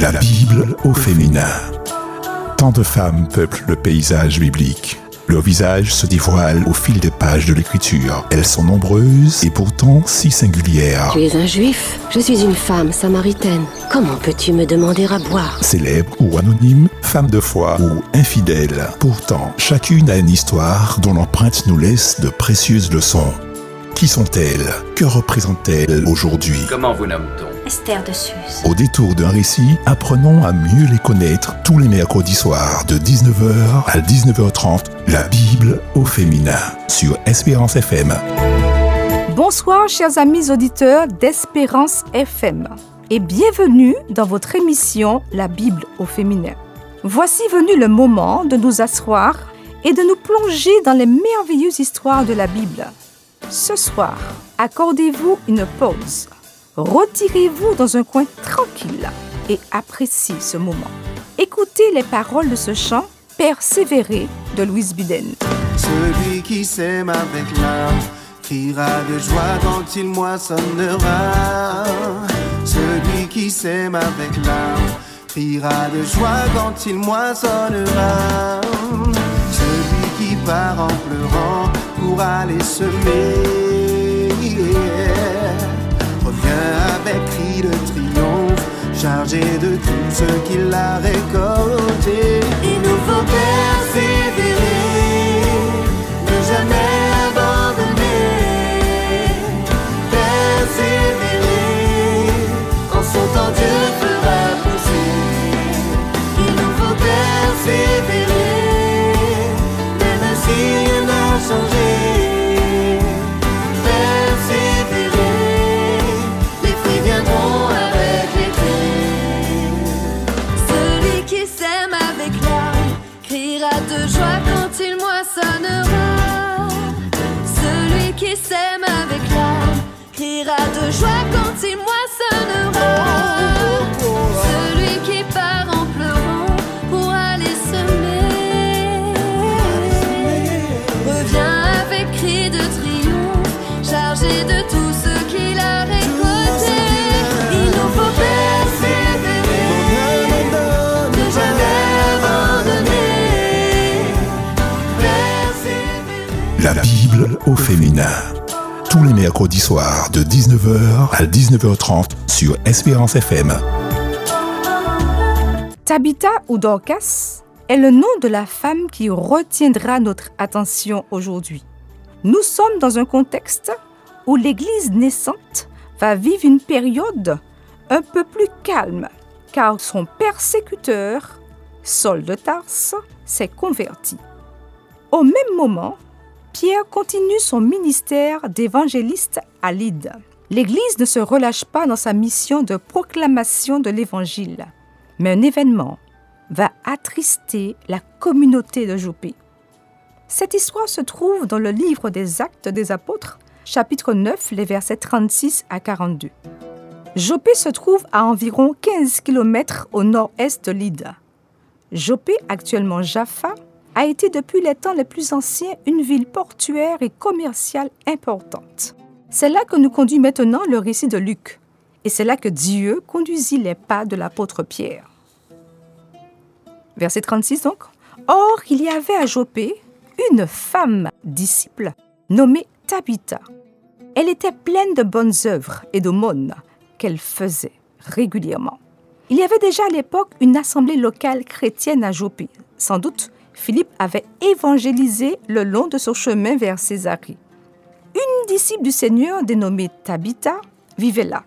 La Bible au féminin. Tant de femmes peuplent le paysage biblique. Leur visage se dévoile au fil des pages de l'écriture. Elles sont nombreuses et pourtant si singulières. Tu es un juif? Je suis une femme samaritaine. Comment peux-tu me demander à boire? Célèbres ou anonymes, femmes de foi ou infidèles. Pourtant, chacune a une histoire dont l'empreinte nous laisse de précieuses leçons. Qui sont-elles? Que représentent-elles aujourd'hui? Comment vous nomme-t-on? Esther de Suse. Au détour d'un récit, apprenons à mieux les connaître tous les mercredis soirs de 19h à 19h30. La Bible au féminin sur Espérance FM. Bonsoir chers amis auditeurs d'Espérance FM et bienvenue dans votre émission La Bible au féminin. Voici venu le moment de nous asseoir et de nous plonger dans les merveilleuses histoires de la Bible. Ce soir, accordez-vous une pause. Retirez-vous dans un coin tranquille et appréciez ce moment. Écoutez les paroles de ce chant Persévérer de Louise Buden. Celui qui sème avec larmes criera de joie quand il moissonnera. Celui qui sème avec larmes criera de joie quand il moissonnera. Celui qui part en pleurant pour aller semer avec cri de triomphe, chargé de tout ce qu'il a récolté. Il nous faut persévérer, ne jamais abandonner. Persévérer, en son temps Dieu fera pousser. Il nous faut persévérer, Soirs de 19h à 19h30 sur Espérance FM. Tabitha ou Dorcas est le nom de la femme qui retiendra notre attention aujourd'hui. Nous sommes dans un contexte où l'Église naissante va vivre une période un peu plus calme, car son persécuteur, Saul de Tarse, s'est converti. Au même moment, Pierre continue son ministère d'évangéliste à Lyde. L'Église ne se relâche pas dans sa mission de proclamation de l'Évangile, mais un événement va attrister la communauté de Jopé. Cette histoire se trouve dans le livre des Actes des Apôtres, chapitre 9, les versets 36 à 42. Jopé se trouve à environ 15 km au nord-est de Lyde. Jopé, actuellement Jaffa, a été depuis les temps les plus anciens une ville portuaire et commerciale importante. C'est là que nous conduit maintenant le récit de Luc, et c'est là que Dieu conduisit les pas de l'apôtre Pierre. Verset 36 donc. Or, il y avait à Jopé une femme disciple nommée Tabitha. Elle était pleine de bonnes œuvres et d'aumônes qu'elle faisait régulièrement. Il y avait déjà à l'époque une assemblée locale chrétienne à Jopé. Sans doute, Philippe avait évangélisé le long de son chemin vers Césarée. Une disciple du Seigneur dénommée Tabitha vivait là.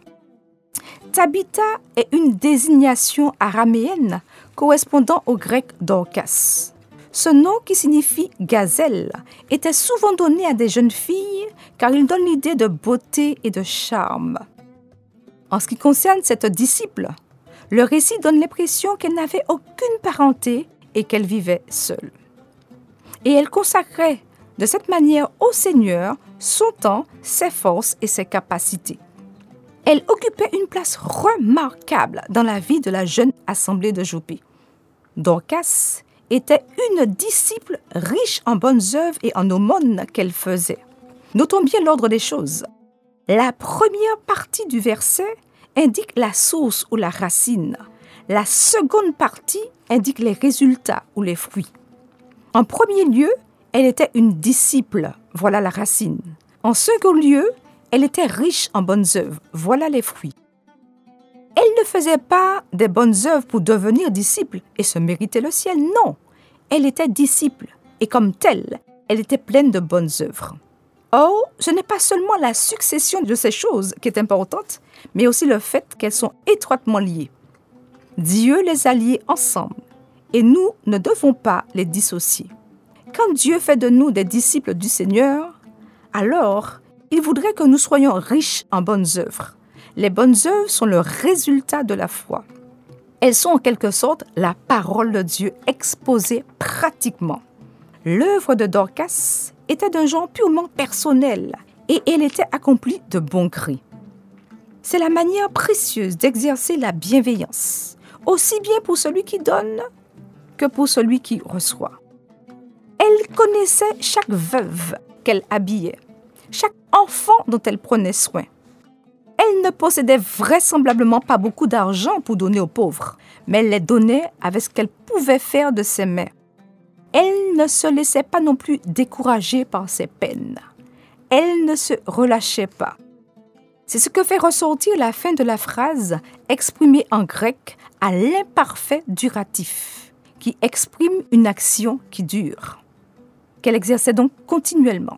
Tabitha est une désignation araméenne correspondant au grec Dorcas. Ce nom qui signifie gazelle était souvent donné à des jeunes filles car il donne l'idée de beauté et de charme. En ce qui concerne cette disciple, le récit donne l'impression qu'elle n'avait aucune parenté et qu'elle vivait seule. Et elle consacrait de cette manière au Seigneur son temps, ses forces et ses capacités. Elle occupait une place remarquable dans la vie de la jeune assemblée de Jopé. Dorcas était une disciple riche en bonnes œuvres et en aumônes qu'elle faisait. Notons bien l'ordre des choses. La première partie du verset indique la source ou la racine. La seconde partie indique les résultats ou les fruits. En premier lieu, elle était une disciple, voilà la racine. En second lieu, elle était riche en bonnes œuvres, voilà les fruits. Elle ne faisait pas des bonnes œuvres pour devenir disciple et se mériter le ciel, non. Elle était disciple et comme telle, elle était pleine de bonnes œuvres. Or, ce n'est pas seulement la succession de ces choses qui est importante, mais aussi le fait qu'elles sont étroitement liées. Dieu les a liées ensemble et nous ne devons pas les dissocier. Quand Dieu fait de nous des disciples du Seigneur, alors il voudrait que nous soyons riches en bonnes œuvres. Les bonnes œuvres sont le résultat de la foi. Elles sont en quelque sorte la parole de Dieu exposée pratiquement. L'œuvre de Dorcas était d'un genre purement personnel et elle était accomplie de bon gré. C'est la manière précieuse d'exercer la bienveillance, aussi bien pour celui qui donne que pour celui qui reçoit. Elle connaissait chaque veuve qu'elle habillait, chaque enfant dont elle prenait soin. Elle ne possédait vraisemblablement pas beaucoup d'argent pour donner aux pauvres, mais elle les donnait avec ce qu'elle pouvait faire de ses mains. Elle ne se laissait pas non plus décourager par ses peines. Elle ne se relâchait pas. C'est ce que fait ressortir la fin de la phrase exprimée en grec à l'imparfait duratif, qui exprime une action qui dure, qu'elle exerçait donc continuellement.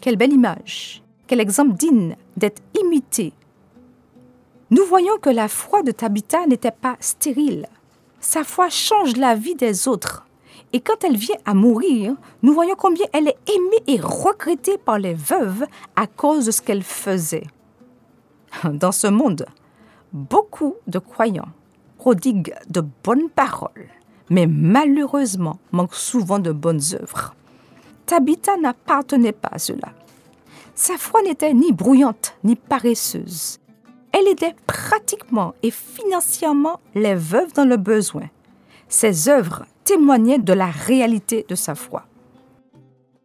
Quelle belle image, quel exemple digne d'être imité. Nous voyons que la foi de Tabitha n'était pas stérile. Sa foi change la vie des autres. Et quand elle vient à mourir, nous voyons combien elle est aimée et regrettée par les veuves à cause de ce qu'elle faisait. Dans ce monde, beaucoup de croyants prodiguent de bonnes paroles, mais malheureusement manquent souvent de bonnes œuvres. Tabitha n'appartenait pas à cela. Sa foi n'était ni brouillante ni paresseuse. Elle aidait pratiquement et financièrement les veuves dans le besoin. Ses œuvres témoignaient de la réalité de sa foi.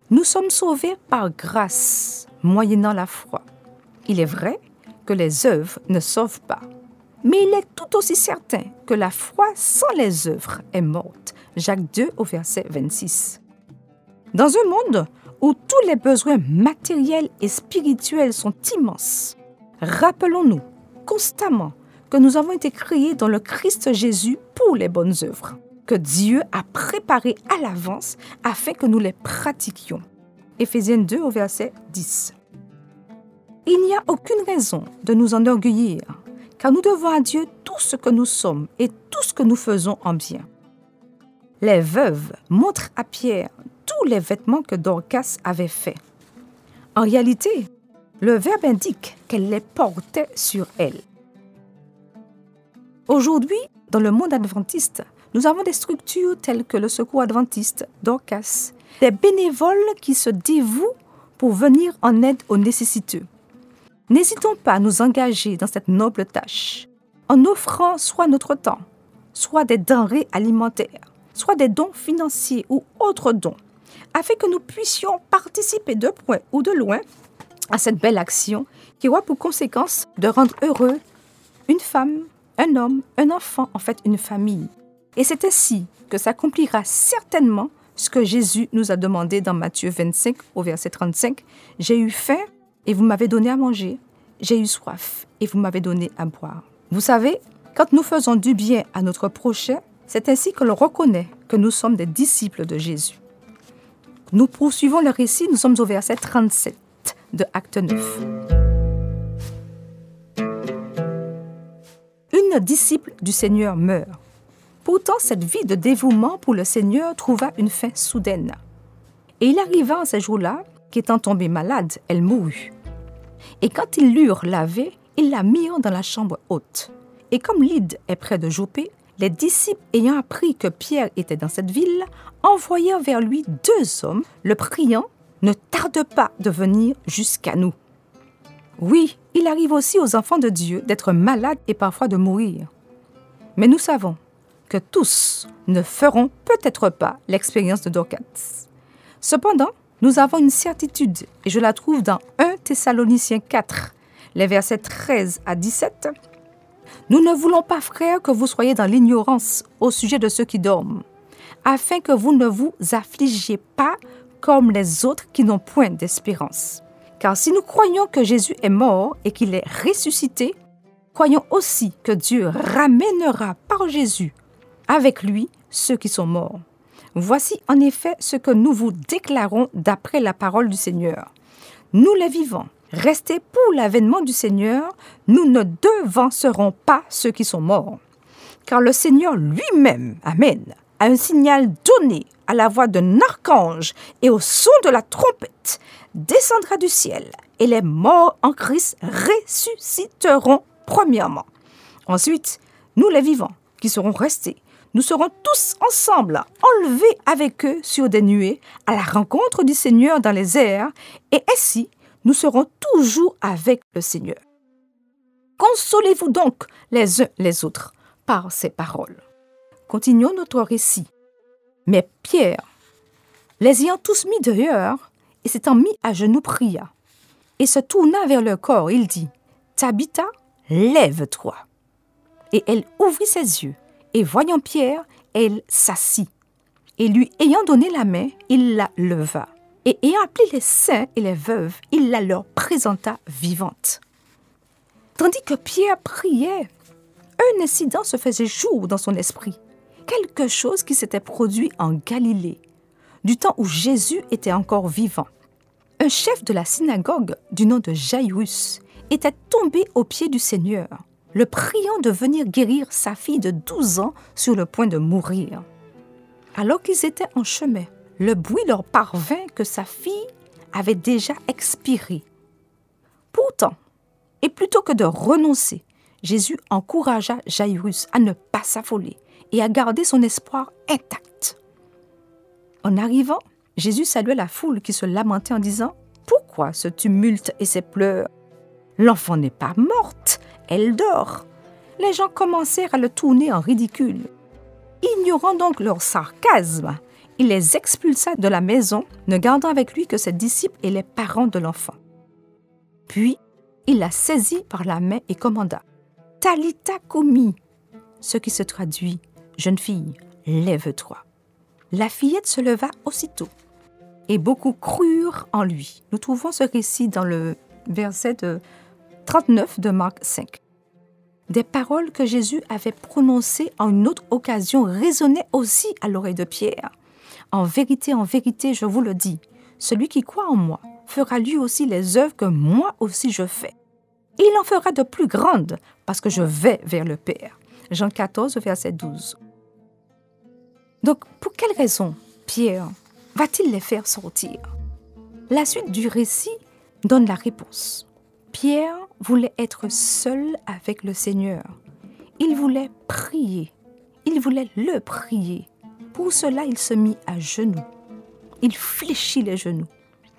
Nous sommes sauvés par grâce, moyennant la foi. Il est vrai que les œuvres ne sauvent pas, mais il est tout aussi certain que la foi sans les œuvres est morte. Jacques 2 au verset 26. Dans un monde où tous les besoins matériels et spirituels sont immenses, rappelons-nous constamment que nous avons été créés dans le Christ Jésus pour les bonnes œuvres, que Dieu a préparées à l'avance afin que nous les pratiquions. Éphésiens 2 au verset 10. Il n'y a aucune raison de nous enorgueillir, car nous devons à Dieu tout ce que nous sommes et tout ce que nous faisons en bien. Les veuves montrent à Pierre tous les vêtements que Dorcas avait faits. En réalité, le verbe indique qu'elle les portait sur elle. Aujourd'hui, dans le monde adventiste, nous avons des structures telles que le Secours adventiste, Dorcas, des bénévoles qui se dévouent pour venir en aide aux nécessiteux. N'hésitons pas à nous engager dans cette noble tâche en offrant soit notre temps, soit des denrées alimentaires, soit des dons financiers ou autres dons afin que nous puissions participer de près ou de loin à cette belle action qui aura pour conséquence de rendre heureux une femme, un homme, un enfant, en fait une famille. Et c'est ainsi que s'accomplira certainement ce que Jésus nous a demandé dans Matthieu 25 au verset 35. J'ai eu faim et vous m'avez donné à manger. J'ai eu soif et vous m'avez donné à boire. Vous savez, quand nous faisons du bien à notre prochain, c'est ainsi que l'on reconnaît que nous sommes des disciples de Jésus. Nous poursuivons le récit, nous sommes au verset 37 de Acte 9. Une disciple du Seigneur meurt. Pourtant, cette vie de dévouement pour le Seigneur trouva une fin soudaine. Et il arriva en ces jours-là qu'étant tombée malade, elle mourut. Et quand ils l'eurent lavée, ils la mirent dans la chambre haute. Et comme Lyde est près de Jopé, les disciples ayant appris que Pierre était dans cette ville, envoyèrent vers lui deux hommes, le priant, ne tarde pas de venir jusqu'à nous. Oui, il arrive aussi aux enfants de Dieu d'être malades et parfois de mourir. Mais nous savons que tous ne feront peut-être pas l'expérience de Dorcas. Cependant, nous avons une certitude, et je la trouve dans 1 Thessaloniciens 4, les versets 13 à 17 Nous ne voulons pas, frères, que vous soyez dans l'ignorance au sujet de ceux qui dorment, afin que vous ne vous affligiez pas comme les autres qui n'ont point d'espérance. Car si nous croyons que Jésus est mort et qu'il est ressuscité, croyons aussi que Dieu ramènera par Jésus avec lui ceux qui sont morts. Voici en effet ce que nous vous déclarons d'après la parole du Seigneur. Nous les vivants, restés pour l'avènement du Seigneur, nous ne devancerons pas ceux qui sont morts. Car le Seigneur lui-même, Amen, a un signal donné à la voix d'un archange et au son de la trompette, descendra du ciel, et les morts en Christ ressusciteront premièrement. Ensuite, nous les vivants, qui serons restés, nous serons tous ensemble enlevés avec eux sur des nuées à la rencontre du Seigneur dans les airs, et ainsi nous serons toujours avec le Seigneur. Consolez-vous donc les uns les autres par ces paroles. Continuons notre récit. Mais Pierre, les ayant tous mis dehors, et s'étant mis à genoux, pria, et se tourna vers le corps, il dit, Tabitha, lève-toi. Et elle ouvrit ses yeux, et voyant Pierre, elle s'assit. Et lui ayant donné la main, il la leva. Et ayant appelé les saints et les veuves, il la leur présenta vivante. Tandis que Pierre priait, un incident se faisait jour dans son esprit. Quelque chose qui s'était produit en Galilée, du temps où Jésus était encore vivant. Un chef de la synagogue du nom de Jairus était tombé aux pieds du Seigneur le priant de venir guérir sa fille de 12 ans sur le point de mourir. Alors qu'ils étaient en chemin, le bruit leur parvint que sa fille avait déjà expiré. Pourtant, et plutôt que de renoncer, Jésus encouragea Jairus à ne pas s'affoler et à garder son espoir intact. En arrivant, Jésus salua la foule qui se lamentait en disant Pourquoi ce tumulte et ces pleurs? L'enfant n'est pas morte, elle dort. Les gens commencèrent à le tourner en ridicule. Ignorant donc leur sarcasme, il les expulsa de la maison, ne gardant avec lui que ses disciples et les parents de l'enfant. Puis, il la saisit par la main et commanda Talita Kumi, ce qui se traduit Jeune fille, lève-toi. La fillette se leva aussitôt, et beaucoup crurent en lui. Nous trouvons ce récit dans le verset de 39 de Marc 5. Des paroles que Jésus avait prononcées en une autre occasion résonnaient aussi à l'oreille de Pierre. En vérité, en vérité, je vous le dis, celui qui croit en moi fera lui aussi les œuvres que moi aussi je fais. Il en fera de plus grandes parce que je vais vers le Père. Jean 14, verset 12. Donc, pour quelle raison Pierre va-t-il les faire sortir? La suite du récit donne la réponse. Pierre voulait être seul avec le Seigneur. Il voulait prier. Il voulait le prier. Pour cela, il se mit à genoux. Il fléchit les genoux.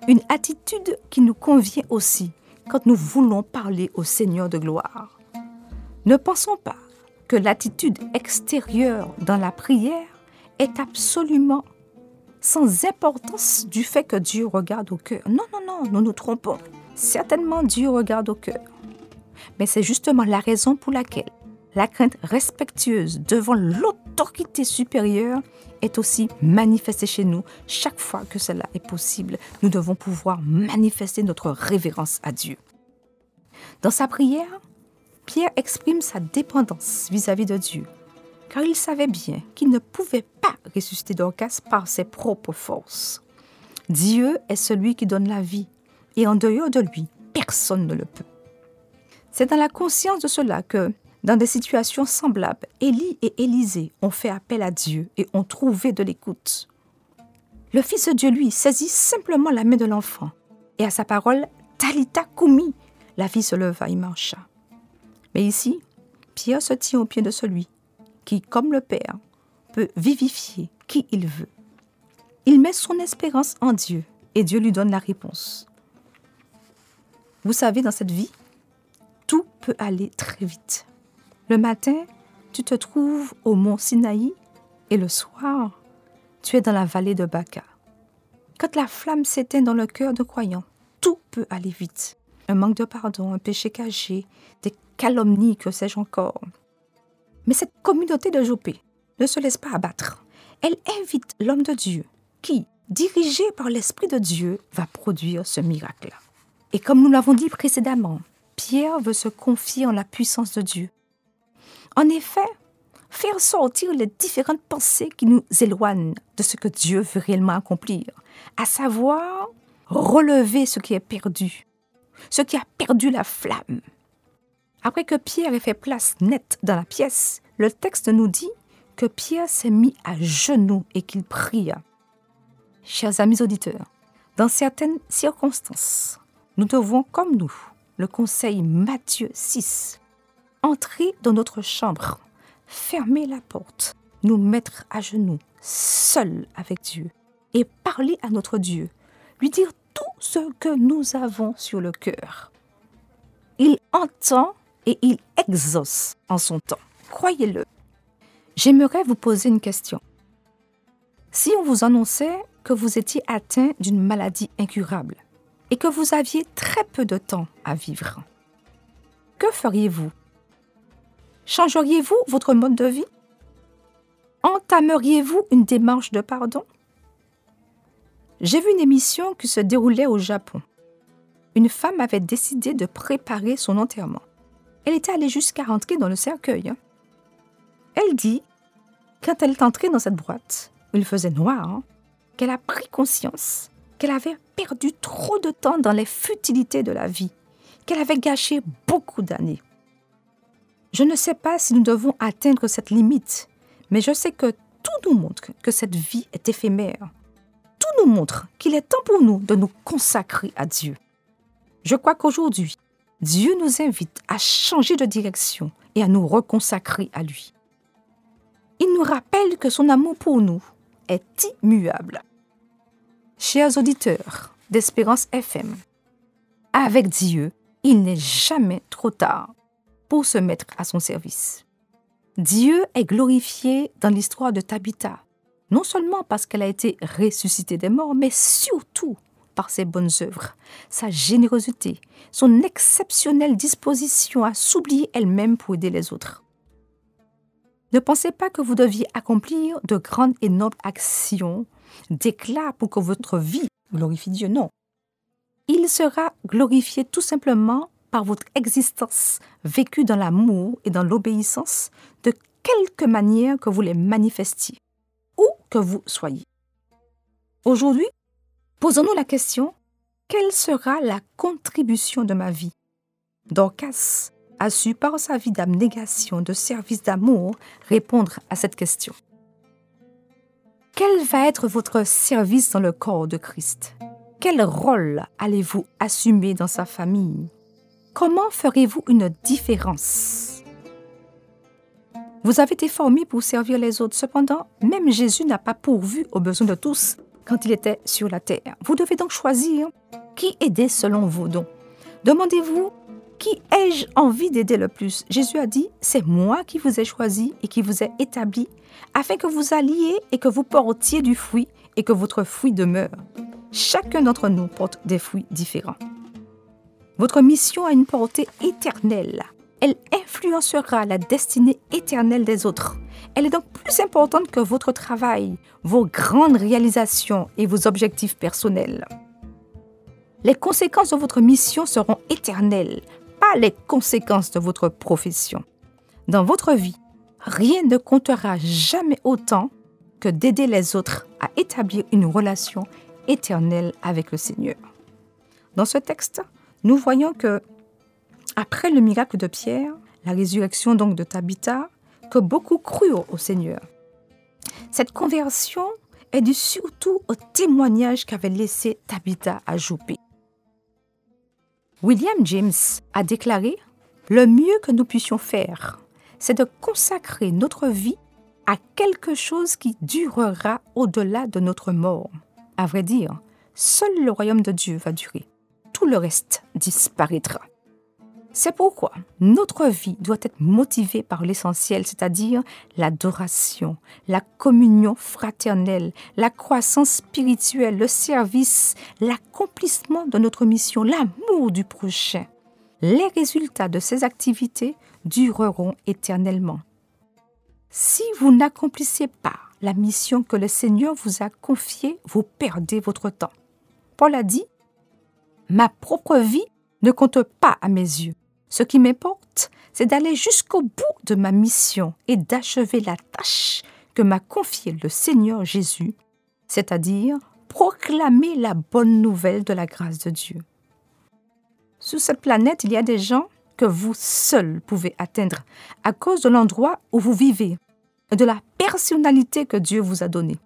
Une attitude qui nous convient aussi quand nous voulons parler au Seigneur de gloire. Ne pensons pas que l'attitude extérieure dans la prière est absolument sans importance du fait que Dieu regarde au cœur. Non, non, non, nous nous trompons. Certainement, Dieu regarde au cœur. Mais c'est justement la raison pour laquelle la crainte respectueuse devant l'autorité supérieure est aussi manifestée chez nous chaque fois que cela est possible. Nous devons pouvoir manifester notre révérence à Dieu. Dans sa prière, Pierre exprime sa dépendance vis-à-vis de Dieu, car il savait bien qu'il ne pouvait pas ressusciter Dorcas par ses propres forces. Dieu est celui qui donne la vie, et en dehors de lui, personne ne le peut. C'est dans la conscience de cela que, dans des situations semblables, Élie et Élisée ont fait appel à Dieu et ont trouvé de l'écoute. Le Fils de Dieu, lui, saisit simplement la main de l'enfant, et à sa parole, Talita Kumi, la fille se leva et marcha. Mais ici, Pierre se tient au pied de celui qui, comme le Père, peut vivifier qui il veut. Il met son espérance en Dieu et Dieu lui donne la réponse. Vous savez, dans cette vie, tout peut aller très vite. Le matin, tu te trouves au mont Sinaï et le soir, tu es dans la vallée de Baca. Quand la flamme s'éteint dans le cœur de croyants, tout peut aller vite. Un manque de pardon, un péché caché, des calomnies, que sais-je encore. Mais cette communauté de Jopé ne se laisse pas abattre. Elle invite l'homme de Dieu qui, dirigé par l'Esprit de Dieu, va produire ce miracle. Et comme nous l'avons dit précédemment, Pierre veut se confier en la puissance de Dieu. En effet, faire sortir les différentes pensées qui nous éloignent de ce que Dieu veut réellement accomplir, à savoir relever ce qui est perdu, ce qui a perdu la flamme. Après que Pierre ait fait place nette dans la pièce, le texte nous dit que Pierre s'est mis à genoux et qu'il pria. Chers amis auditeurs, dans certaines circonstances, nous devons, comme nous, le conseil Matthieu 6, entrer dans notre chambre fermer la porte, nous mettre à genoux, seuls avec Dieu, et parler à notre Dieu, lui dire tout ce que nous avons sur le cœur. Il entend et il exauce en son temps. Croyez-le. J'aimerais vous poser une question. Si on vous annonçait que vous étiez atteint d'une maladie incurable et que vous aviez très peu de temps à vivre, que feriez-vous? Changeriez-vous votre mode de vie? Entameriez-vous une démarche de pardon? J'ai vu une émission qui se déroulait au Japon. Une femme avait décidé de préparer son enterrement. Elle était allée jusqu'à rentrer dans le cercueil. Hein. Elle dit, quand elle est entrée dans cette boîte, il faisait noir, hein, qu'elle a pris conscience qu'elle avait perdu trop de temps dans les futilités de la vie, qu'elle avait gâché beaucoup d'années. Je ne sais pas si nous devons atteindre cette limite, mais je sais que tout nous montre que cette vie est éphémère. Tout nous montre qu'il est temps pour nous de nous consacrer à Dieu. Je crois qu'aujourd'hui, Dieu nous invite à changer de direction et à nous reconsacrer à lui. Il nous rappelle que son amour pour nous est immuable. Chers auditeurs d'Espérance FM, avec Dieu, il n'est jamais trop tard pour se mettre à son service. Dieu est glorifié dans l'histoire de Tabitha, non seulement parce qu'elle a été ressuscitée des morts, mais surtout par ses bonnes œuvres, sa générosité, son exceptionnelle disposition à s'oublier elle-même pour aider les autres. Ne pensez pas que vous deviez accomplir de grandes et nobles actions d'éclat pour que votre vie glorifie Dieu, non. Il sera glorifié tout simplement par votre existence vécue dans l'amour et dans l'obéissance de quelque manière que vous les manifestiez, où que vous soyez. Aujourd'hui, posons-nous la question, quelle sera la contribution de ma vie? Dorcas a su par sa vie d'abnégation, de service d'amour, répondre à cette question. Quel va être votre service dans le corps de Christ? Quel rôle allez-vous assumer dans sa famille? Comment ferez-vous une différence? Vous avez été formés pour servir les autres. Cependant, même Jésus n'a pas pourvu aux besoins de tous quand il était sur la terre. Vous devez donc choisir qui aider selon vos dons. Demandez-vous qui ai-je envie d'aider le plus? Jésus a dit, c'est moi qui vous ai choisi et qui vous ai établi, afin que vous alliez et que vous portiez du fruit et que votre fruit demeure. Chacun d'entre nous porte des fruits différents. Votre mission a une portée éternelle. Elle influencera la destinée éternelle des autres. Elle est donc plus importante que votre travail, vos grandes réalisations et vos objectifs personnels. Les conséquences de votre mission seront éternelles, les conséquences de votre profession. Dans votre vie, rien ne comptera jamais autant que d'aider les autres à établir une relation éternelle avec le Seigneur. Dans ce texte, nous voyons que, après le miracle de Pierre, la résurrection donc de Tabitha, que beaucoup crurent au Seigneur. Cette conversion est due surtout au témoignage qu'avait laissé Tabitha à Joupé. William James a déclaré Le mieux que nous puissions faire, c'est de consacrer notre vie à quelque chose qui durera au-delà de notre mort. À vrai dire, seul le royaume de Dieu va durer tout le reste disparaîtra. C'est pourquoi notre vie doit être motivée par l'essentiel, c'est-à-dire l'adoration, la communion fraternelle, la croissance spirituelle, le service, l'accomplissement de notre mission, l'amour du prochain. Les résultats de ces activités dureront éternellement. Si vous n'accomplissez pas la mission que le Seigneur vous a confiée, vous perdez votre temps. Paul a dit, Ma propre vie ne compte pas à mes yeux. Ce qui m'importe, c'est d'aller jusqu'au bout de ma mission et d'achever la tâche que m'a confiée le Seigneur Jésus, c'est-à-dire proclamer la bonne nouvelle de la grâce de Dieu. Sur cette planète, il y a des gens que vous seuls pouvez atteindre à cause de l'endroit où vous vivez et de la personnalité que Dieu vous a donnée.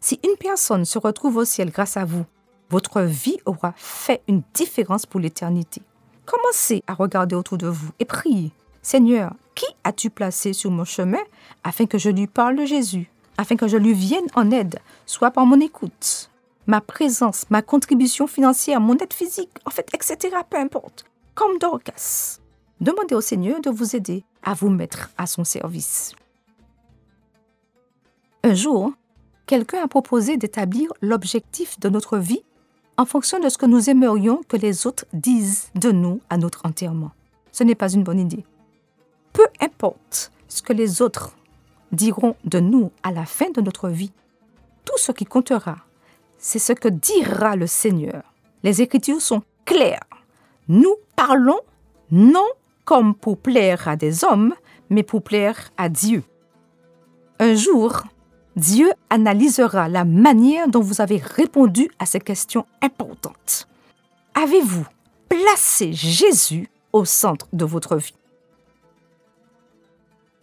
Si une personne se retrouve au ciel grâce à vous, votre vie aura fait une différence pour l'éternité. Commencez à regarder autour de vous et priez. Seigneur, qui as-tu placé sur mon chemin afin que je lui parle de Jésus, afin que je lui vienne en aide, soit par mon écoute, ma présence, ma contribution financière, mon aide physique, en fait, etc., peu importe. Comme Dorcas. Demandez au Seigneur de vous aider à vous mettre à son service. Un jour, quelqu'un a proposé d'établir l'objectif de notre vie en fonction de ce que nous aimerions que les autres disent de nous à notre enterrement. Ce n'est pas une bonne idée. Peu importe ce que les autres diront de nous à la fin de notre vie, tout ce qui comptera, c'est ce que dira le Seigneur. Les Écritures sont claires. Nous parlons non comme pour plaire à des hommes, mais pour plaire à Dieu. Un jour, Dieu analysera la manière dont vous avez répondu à ces questions importantes. Avez-vous placé Jésus au centre de votre vie?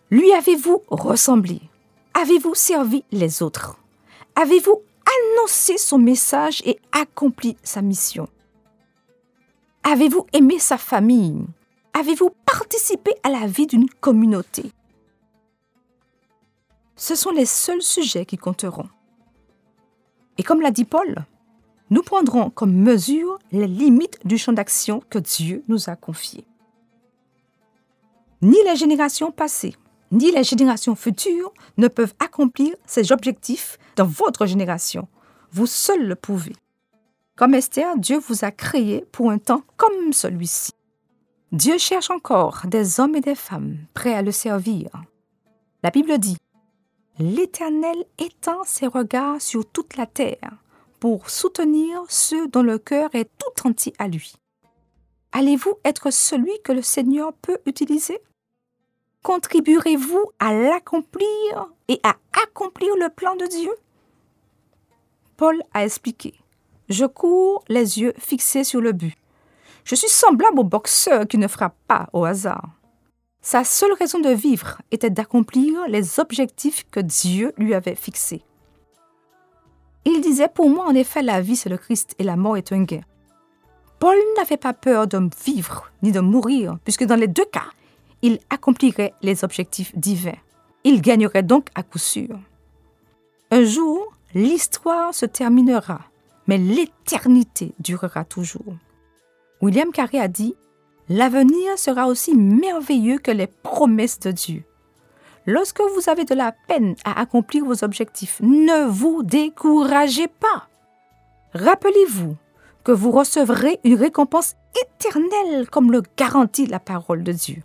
Lui avez-vous ressemblé? Avez-vous servi les autres? Avez-vous annoncé son message et accompli sa mission? Avez-vous aimé sa famille? Avez-vous participé à la vie d'une communauté? Ce sont les seuls sujets qui compteront. Et comme l'a dit Paul, nous prendrons comme mesure les limites du champ d'action que Dieu nous a confié. Ni les générations passées, ni les générations futures ne peuvent accomplir ces objectifs dans votre génération. Vous seul le pouvez. Comme Esther, Dieu vous a créé pour un temps comme celui-ci. Dieu cherche encore des hommes et des femmes prêts à le servir. La Bible dit L'Éternel étend ses regards sur toute la terre pour soutenir ceux dont le cœur est tout entier à lui. Allez-vous être celui que le Seigneur peut utiliser? Contribuerez-vous à l'accomplir et à accomplir le plan de Dieu? Paul a expliqué Je cours les yeux fixés sur le but. Je suis semblable au boxeur qui ne frappe pas au hasard. Sa seule raison de vivre était d'accomplir les objectifs que Dieu lui avait fixés. Il disait, pour moi en effet, la vie c'est le Christ et la mort est un gain. Paul n'avait pas peur de vivre ni de mourir, puisque dans les deux cas, il accomplirait les objectifs divins. Il gagnerait donc à coup sûr. Un jour, l'histoire se terminera, mais l'éternité durera toujours. William Carey a dit L'avenir sera aussi merveilleux que les promesses de Dieu. Lorsque vous avez de la peine à accomplir vos objectifs, ne vous découragez pas. Rappelez-vous que vous recevrez une récompense éternelle comme le garantit la parole de Dieu.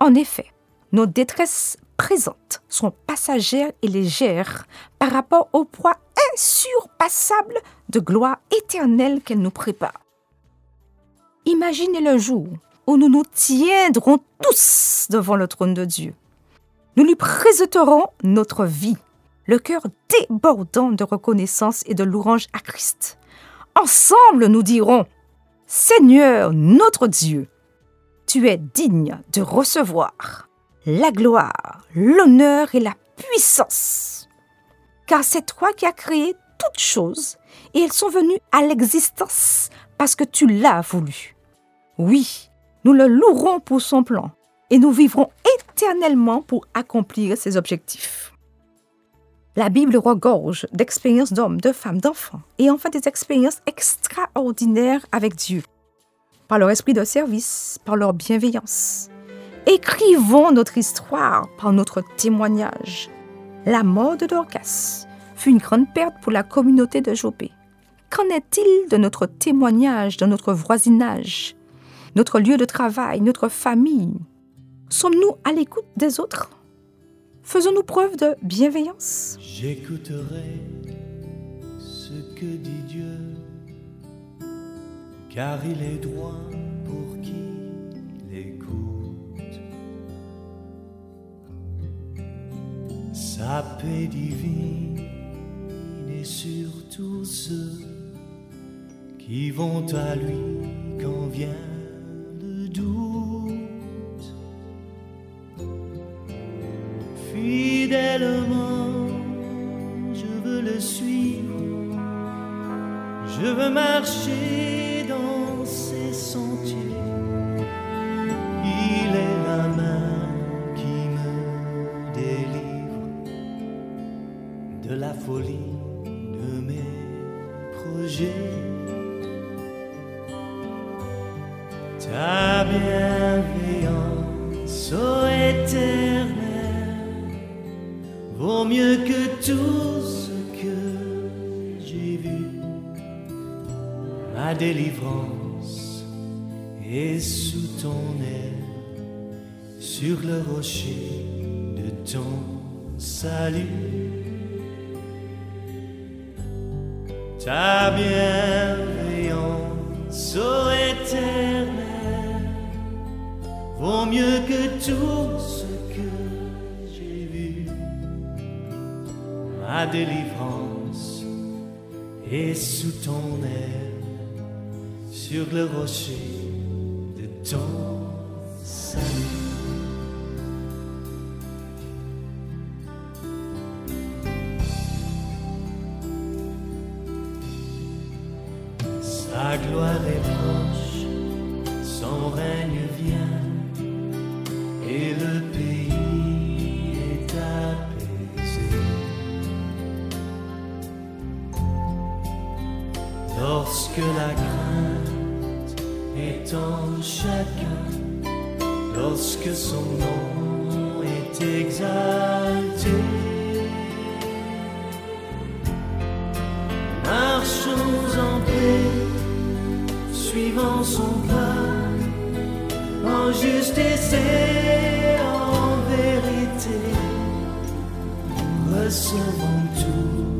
En effet, nos détresses présentes sont passagères et légères par rapport au poids insurpassable de gloire éternelle qu'elles nous préparent. Imaginez le jour où nous nous tiendrons tous devant le trône de Dieu. Nous lui présenterons notre vie, le cœur débordant de reconnaissance et de louange à Christ. Ensemble, nous dirons, Seigneur notre Dieu, tu es digne de recevoir la gloire, l'honneur et la puissance. Car c'est toi qui as créé toutes choses et elles sont venues à l'existence parce que tu l'as voulu. Oui, nous le louerons pour son plan et nous vivrons éternellement pour accomplir ses objectifs. La Bible regorge d'expériences d'hommes, de femmes, d'enfants et enfin des expériences extraordinaires avec Dieu, par leur esprit de service, par leur bienveillance. Écrivons notre histoire par notre témoignage. La mort de Dorcas fut une grande perte pour la communauté de Jopé. Qu'en est-il de notre témoignage dans notre voisinage? Notre lieu de travail, notre famille. Sommes-nous à l'écoute des autres? Faisons-nous preuve de bienveillance. J'écouterai ce que dit Dieu, car il est droit pour qui l'écoute. Sa paix divine est sur tous ceux qui vont à lui quand vient doute. Fidèlement, je veux le suivre, je veux marcher dans est sous ton aile, sur le rocher de ton salut. Recevons tout ce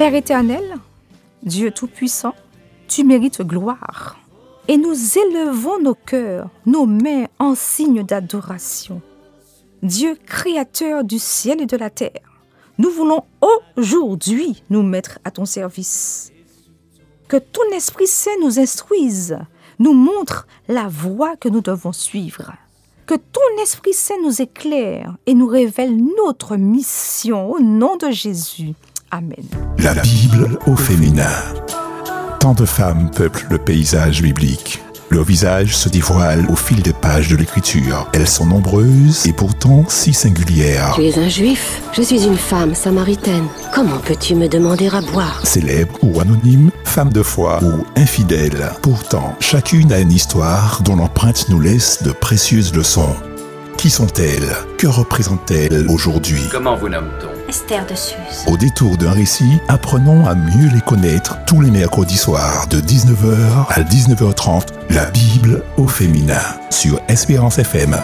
Père éternel, Dieu Tout-Puissant, tu mérites gloire. Et nous élevons nos cœurs, nos mains en signe d'adoration. Dieu créateur du ciel et de la terre, nous voulons aujourd'hui nous mettre à ton service. Que ton Esprit Saint nous instruise, nous montre la voie que nous devons suivre. Que ton Esprit Saint nous éclaire et nous révèle notre mission au nom de Jésus. Amen. La Bible au féminin. Tant de femmes peuplent le paysage biblique. Leur visage se dévoile au fil des pages de l'écriture. Elles sont nombreuses et pourtant si singulières. Tu es un juif, je suis une femme samaritaine. Comment peux-tu me demander à boire? Célèbres ou anonymes, femmes de foi ou infidèles. Pourtant, chacune a une histoire dont l'empreinte nous laisse de précieuses leçons. Qui sont-elles? Que représentent-elles aujourd'hui? Comment vous nomme-t-on? Au détour d'un récit, apprenons à mieux les connaître tous les mercredis soirs de 19h à 19h30. La Bible au féminin sur Espérance FM.